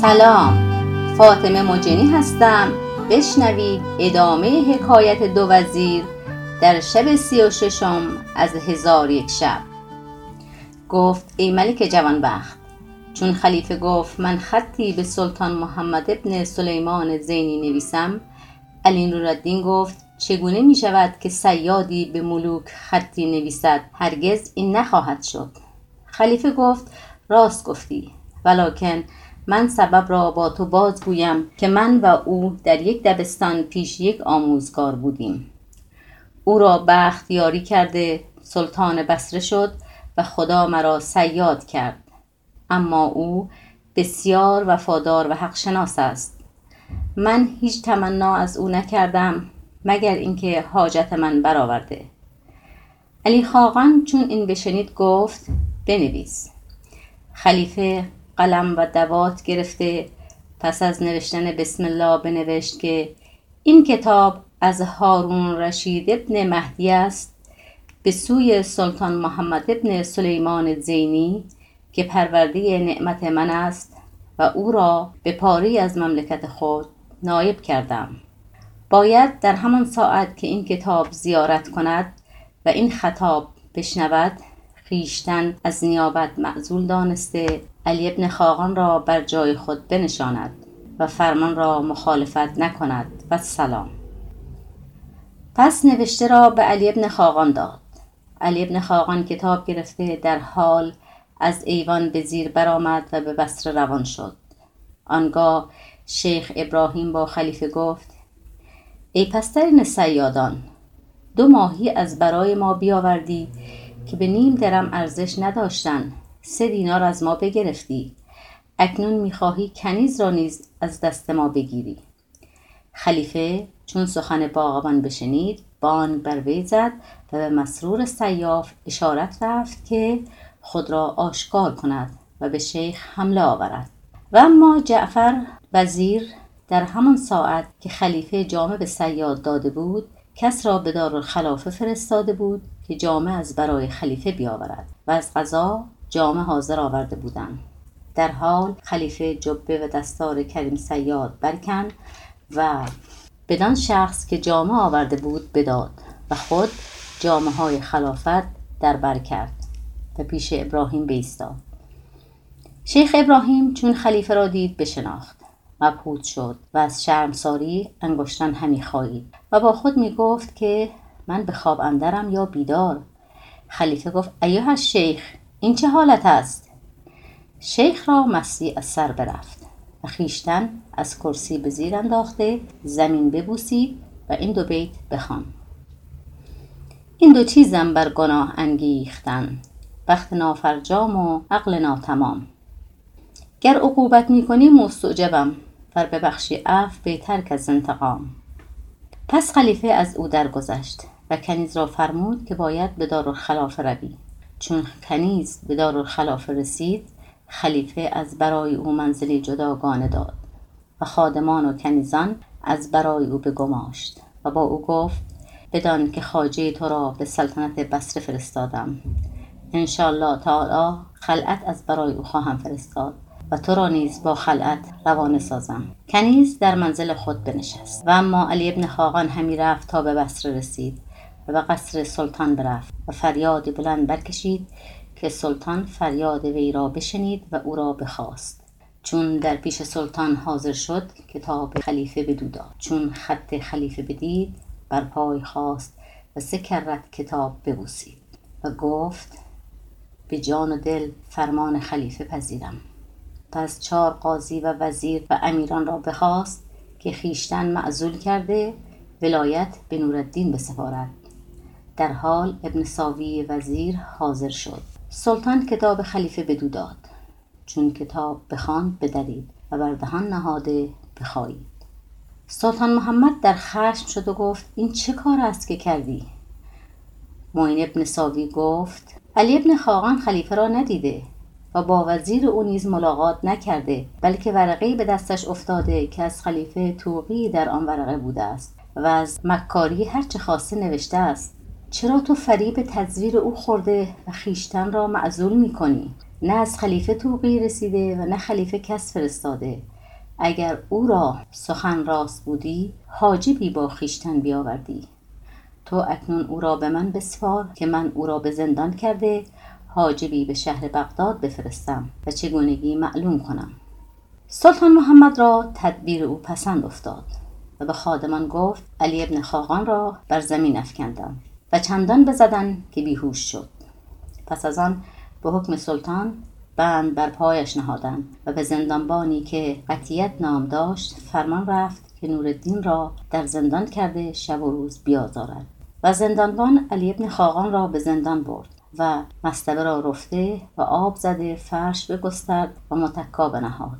سلام. فاطمه مجنی هستم. بشنوید ادامه حکایت دو وزیر در شب سی و ششم از هزار یک شب. گفت ای ملک جوانبخت چون خلیفه گفت من خطی به سلطان محمد ابن سلیمان زینی نویسم علی نورالدین گفت چگونه می شود که صیادی به ملوک خطی نویسد؟ هرگز این نخواهد شد. خلیفه گفت راست گفتی ولکن من سبب را با تو بازگویم که من و او در یک دبستان پیش یک آموزگار بودیم. او را بخت یاری کرده سلطان بصره شد و خدا مرا صیاد کرد. اما او بسیار وفادار و حق شناس است. من هیچ تمنا از او نکردم مگر اینکه حاجت من برآورده. علی خاقان چون این بشنید گفت بنویس. خلیفه قلم و دوات گرفته پس از نوشتن بسم الله بنوشت که این کتاب از هارون رشید ابن مهدی است به سوی سلطان محمد ابن سلیمان زینی که پرورده نعمت من است و او را به پاری از مملکت خود نایب کردم. باید در همان ساعت که این کتاب زیارت کند و این خطاب بشنود خویشتن از نیابت معزول دانسته علی ابن خاقان را بر جای خود بنشاند و فرمان را مخالفت نکند و سلام. پس نوشته را به علی ابن خاقان داد. علی ابن خاقان کتاب گرفته در حال از ایوان به زیر برآمد و به بصره روان شد. آنگاه شیخ ابراهیم با خلیفه گفت ای پسترین سیادان دو ماهی از برای ما بیاوردی که به نیم درم ارزش نداشتن. سه دینار از ما بگرفتی. اکنون می‌خواهی کنیز را نیز از دست ما بگیری. خلیفه چون سخن باغبان بشنید بان بر وی زد و به مسرور سیاف اشارت رفت که خود را آشکار کند و به شیخ حمله آورد. و اما جعفر وزیر در همان ساعت که خلیفه جامه به سیاد داده بود کس را به دارالخلافه فرستاده بود که جامه از برای خلیفه بیاورد و از قضا جامه حاضر آورده بودند در حال خلیفه جبه و دستار کریم سیاد برکن و بدان شخص که جامه آورده بود بداد و خود جامه های خلافت در بر کرد و پیش ابراهیم بیستاد. شیخ ابراهیم چون خلیفه را دید بشناخت. مبهوت شد و از شرمساری انگشتان همی خواهید و با خود می گفت که من به خواب اندرم یا بیدار؟ خلیفه گفت ایها شیخ این چه حالت است؟ شیخ را مسی از سر برفت و خیشتن از کرسی به زیر انداخته زمین ببوسید و این دو بیت بخوان. این دو چیزم بر گناه انگیختن. بخت نافرجام و عقل ناتمام. گر عقوبت می‌کنی مستعجبم ور ببخشی عفو بهتر از انتقام. پس خلیفه از او درگذشت و کنیز را فرمود که باید به دارالخلافه روی. چون کنیز به دارالخلافه رسید خلیفه از برای او منزلی جداگانه داد و خادمان و کنیزان از برای او بگماشت و با او گفت بدان که خواجه تو را به سلطنت بصره فرستادم. انشاءالله تعالی خلعت از برای او خواهم فرستاد و تو را نیز با خلعت روانه سازم. کنیز در منزل خود بنشست و اما علی ابن خاقان همی رفت تا به بصره رسید. و قصر سلطان برفت و فریاد بلند برکشید که سلطان فریاد وی را بشنید و او را بخواست. چون در پیش سلطان حاضر شد کتاب خلیفه بدو داد. چون خط خلیفه بدید بر پای خواست و سه کتاب ببوسید و گفت به جان و دل فرمان خلیفه پذیرم. پس چهار قاضی و وزیر و امیران را بخواست که خیشتن معزول کرده ولایت به نورالدین بسپارد. در حال ابن ساوی وزیر حاضر شد. سلطان کتاب خلیفه بدو داد. چون کتاب بخواند بدرید و بر دهان نهاده بخایید سلطان محمد در خشم شد و گفت این چه کار است که کردی؟ معین ابن ساوی گفت علی ابن خاقان خلیفه را ندیده و با وزیر او نیز ملاقات نکرده بلکه ورقه به دستش افتاده که از خلیفه توقی در آن ورقه بوده است و از مکاری هرچه خواسته نوشته است. چرا تو فریب تزویر او خورده و خیشتن را معزول می کنی؟ نه از خلیفه توقی رسیده و نه خلیفه کس فرستاده. اگر او را سخن راست بودی حاجبی با خیشتن بیاوردی. تو اکنون او را به من بسپار که من او را به زندان کرده حاجبی به شهر بغداد بفرستم و چگونگی معلوم کنم. سلطان محمد را تدبیر او پسند افتاد و به خادمان گفت علی ابن خاقان را بر زمین افکندم. و چندان بزدن که بیهوش شد. پس از آن به حکم سلطان بند بر پایش نهادند و به زندانبانی که قطیت نام داشت فرمان رفت که نورالدین را در زندان کرده شب و روز بیازارد. و زندانبان علی ابن خاقان را به زندان برد و مستبه را رفته و آب زده فرش بگسترد و متکا بنهاد.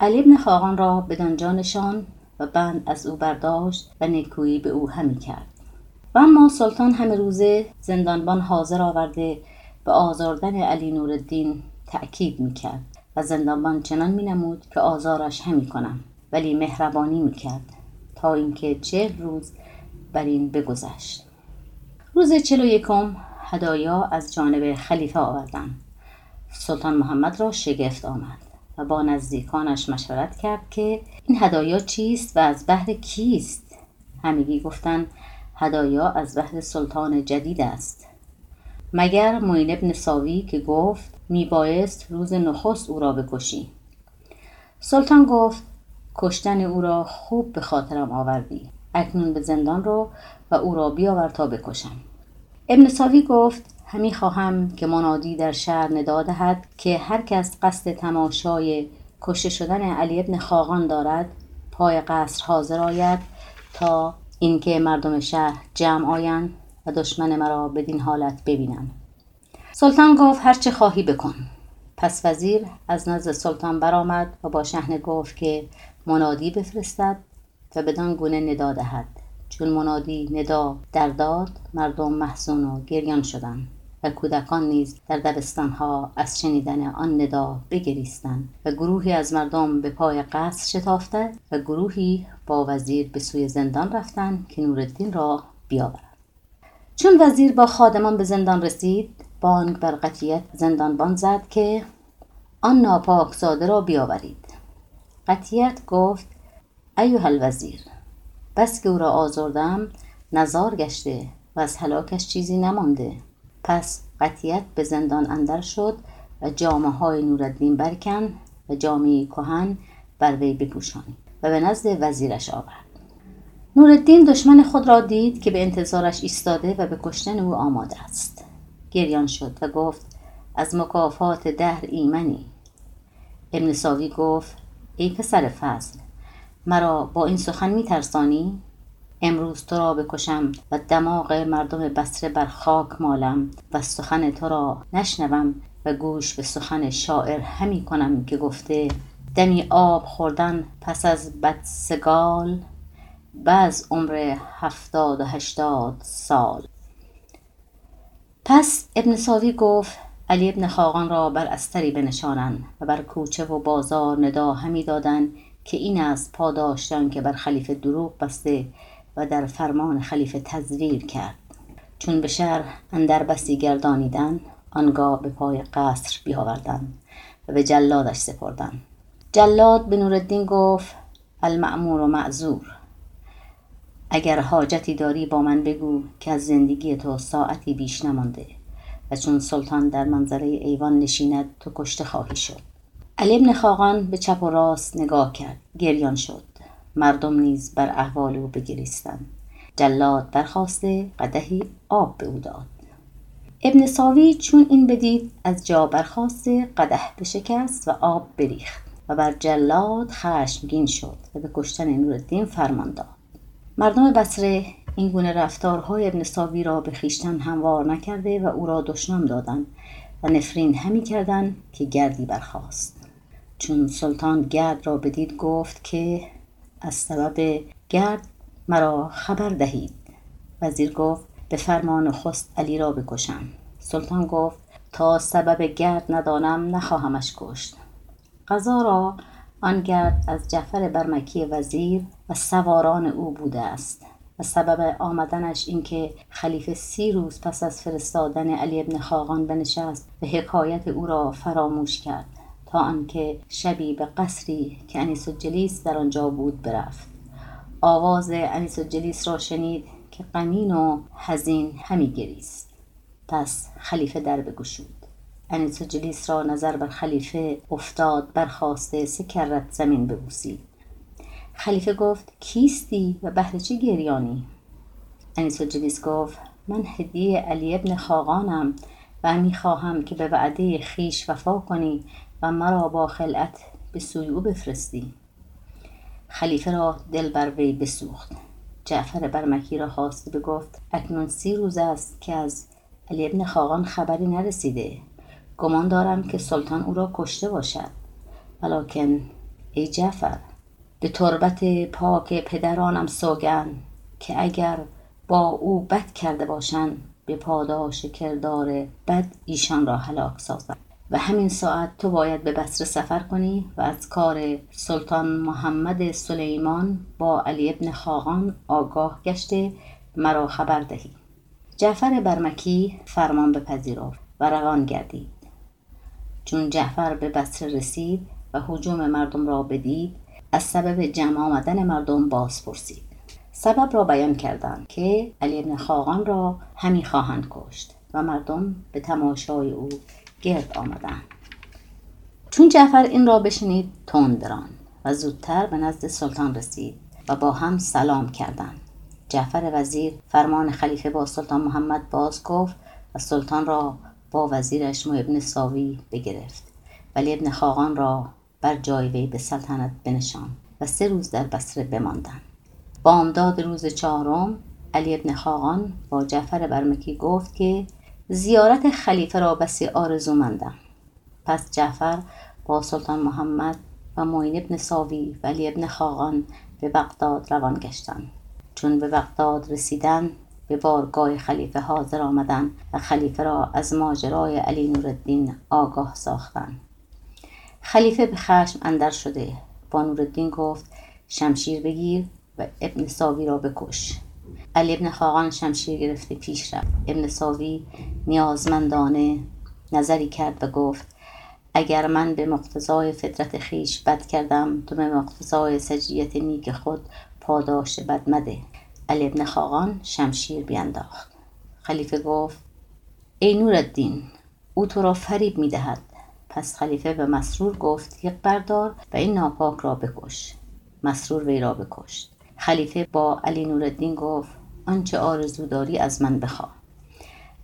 علی ابن خاقان را به دانجا نشان و بند از او برداشت و نیکویی به او همی کرد. و اما سلطان همه روزه زندانبان حاضر آورده به آزاردن علی نورالدین تأکید می‌کرد و زندانبان چنان مینمود که آزارش همی کنم ولی مهربانی می‌کرد تا اینکه چهل روز بر این بگذشت. روز چل و یکم هدایا از جانب خلیفه آوردند سلطان محمد را شگفت آمد و با نزدیکانش مشورت کرد که این هدایا چیست و از بهر کیست؟ همگی گفتند هدایا از بهر سلطان جدید است. مگر معین ابن ساوی که گفت میبایست روز نخست او را بکشی؟ سلطان گفت کشتن او را خوب به خاطرم آوردی. اکنون به زندان رو و او را بیاور تا بکشم. ابن ساوی گفت همی خواهم که منادی در شهر ندا دهد که هر کس قصد تماشای کشته شدن علی ابن خاقان دارد پای قصر حاضر آید تا اینکه مردم شهر جمع آیند و دشمن مرا بدین حالت ببینند. سلطان گفت هر چه خواهی بکن. پس وزیر از نزد سلطان برآمد و با شهنه گفت که منادی بفرستد و بدان گونه ندا دهد. چون منادی ندا در داد مردم محزون و گریان شدند. و کودکان نیز در دبستانها از شنیدن آن ندا بگریستند و گروهی از مردم به پای قصر شتافته و گروهی با وزیر به سوی زندان رفتند که نورالدین را بیاورند. چون وزیر با خادمان به زندان رسید بانگ بر قطیت زندانبان زد که آن ناپاک زاده را بیاورید. قطیت گفت ایها الوزیر بس که او را آزردم نزار گشته و از هلاکش چیزی نمانده. پس قطیت به زندان اندر شد و جامعه های نورالدین برکن و جامعه کهن بر وی بپوشانید و به نزد وزیرش آورد. نورالدین دشمن خود را دید که به انتظارش ایستاده و به کشتن او آماده است. گریان شد و گفت از مکافات دهر ایمنی. ابن ساوی گفت ای پسر فضل مرا با این سخن میترسانی؟ امروز تو را بکشم و دماغ مردم بسره بر خاک مالم و سخن تو را نشنوم و گوش به سخن شاعر همی کنم که گفته دمی آب خوردن پس از بدسگال بعض عمر هفتاد و هشتاد سال. پس ابن ساوی گفت علی ابن خاقان را بر استری بنشانند و بر کوچه و بازار ندا همی دادند که این است پاداشتن که بر خلیفه دروغ بسته و در فرمان خلیفه تزویر کرد. چون به شهر اندر بسی گردانیدن آنگاه به پای قصر بیاوردند و به جلادش سپردند جلاد به نورالدین گفت المأمور و معذور. اگر حاجتی داری با من بگو که از زندگی تو ساعتی بیش نمانده و چون سلطان در منظره ایوان نشیند تو کشته خواهی شد. علی ابن خاقان به چپ و راست نگاه کرد گریان شد. مردم نیز بر احوال او بگریستند. جلاد برخواسته قدحی آب به او داد. ابن ساوی چون این بدید از جا برخواسته قدح بشکست و آب بریخت و بر جلاد خشمگین شد و به کشتن نورالدین فرمان داد. مردم بصره این گونه رفتارهای ابن ساوی را به خیشتن هموار نکرده و او را دشنام دادند و نفرین همی کردند که گردی برخاست. چون سلطان گرد را بدید گفت که از سبب گرد مرا خبر دهید. وزیر گفت به فرمان خست علی را بکشم. سلطان گفت تا سبب گرد ندانم نخواهمش کشت. قضا را آن گرد از جعفر برمکی وزیر و سواران او بوده است و سبب آمدنش اینکه خلیفه سی روز پس از فرستادن علی ابن خاقان بنشست و حکایت او را فراموش کرد. تا آنکه شبی به قصری که انیس جلیس در آنجا بود برفت. آواز انیس جلیس را شنید که غمین و حزین همی گریست. پس خلیفه در بگشود. انیس جلیس را نظر بر خلیفه افتاد برخواسته سه کرت زمین ببوسید. خلیفه گفت کیستی و بهر چه گریانی؟ انیس جلیس گفت من هدیه علی ابن خاقانم و می‌خواهم که به وعده خیش وفا کنی و مرا با خلعت به سوی او بفرستی. خلیفه را دل بر وی بسوخت. جعفر برمکی را خواسته بگفت اکنون سی روز است که از علی ابن خاقان خبری نرسیده. گمان دارم که سلطان او را کشته باشد. ولکن ای جعفر به تربت پاک پدرانم سوگن که اگر با او بد کرده باشند به پاداش کردار بد ایشان را هلاک سازد و همین ساعت تو باید به بصره سفر کنی و از کار سلطان محمد سلیمان با علی ابن خاقان آگاه گشته مرا خبر دهی. جعفر برمکی فرمان بپذیرفت و روان گردید. چون جعفر به بصره رسید و حجوم مردم را بدید از سبب جمع آمدن مردم باز پرسید. سبب را بیان کردند که علی ابن خاقان را همی خواهند کشت و مردم به تماشای او گرد آمدند چون جعفر این را بشنید تند ران و زودتر به نزد سلطان رسید و با هم سلام کردند. جعفر وزیر فرمان خلیفه با سلطان محمد باز گفت و سلطان را با وزیرش مو ابن ساوی بگرفت. ولی ابن خاقان را بر جای وی به سلطنت بنشان و سه روز در بصره بماندند. بامداد روز چهارم علی ابن خاقان با جعفر برمکی گفت که زیارت خلیفه را بسی آرزومندم. پس جعفر با سلطان محمد و معین ابن ساوی و علی ابن خاقان به بغداد روان گشتند. چون به بغداد رسیدند به بارگاه خلیفه حاضر آمدند و خلیفه را از ماجرای علی نورالدین آگاه ساختند. خلیفه به خشم اندر شده. با نورالدین گفت شمشیر بگیر و ابن ساوی را بکش. علی ابن خاقان شمشیر گرفته پیش رفت. ابن ساوی نیازمندانه نظری کرد و گفت اگر من به مقتضای فطرت خیش بد کردم تو به مقتضای سجیت نیک خود پاداش بد مده علی ابن خاقان شمشیر بینداخت. خلیفه گفت ای نورالدین او تو را فریب می‌دهد. پس خلیفه به مسرور گفت یک بردار و این ناپاک را بکش. مسرور وی را بکشت. خلیفه با علی نورالدین گفت آنچه آرزو داری از من بخواه.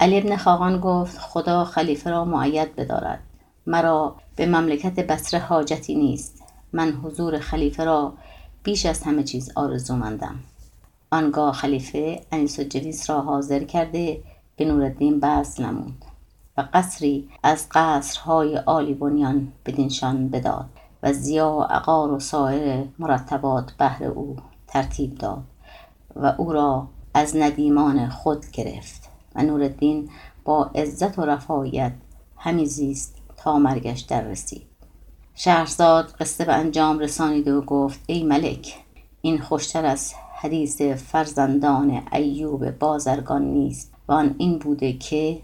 علی ابن خاقان گفت خدا خلیفه را معید بدارد. مرا به مملکت بصره حاجتی نیست. من حضور خلیفه را بیش از همه چیز آرزومندم. آنگاه خلیفه انیس و جلیس را حاضر کرده به نورالدین بزل نمود و قصری از قصرهای عالی بنیان بدینشان بداد و ضیا و عقار و سایر مرتبات بهر او ترتیب داد و او را از ندیمان خود گرفت و نورالدین با عزت و رفاهیت همی زیست تا مرگش در رسید. شهرزاد قصه به انجام رسانید و گفت ای ملک این خوشتر از حدیث فرزندان ایوب بازرگان نیست و این بوده که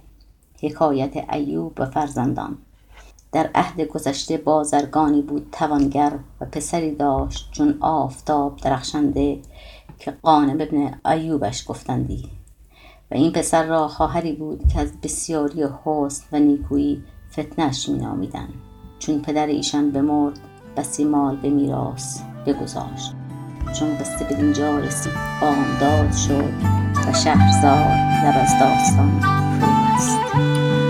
حکایت ایوب و فرزندان در عهد گذشته بازرگانی بود توانگر و پسری داشت چون آفتاب درخشنده که قانب ابن ایوبش گفتندی. و این پسر را خواهری بود که از بسیاری حسن و نیکویی فتنش می نامیدن. چون پدر ایشان بمرد بسی مال به میراث بگذاشت. چون قصه به دینجا رسید بامداد شد و شهرزاد لب از داستان فرو است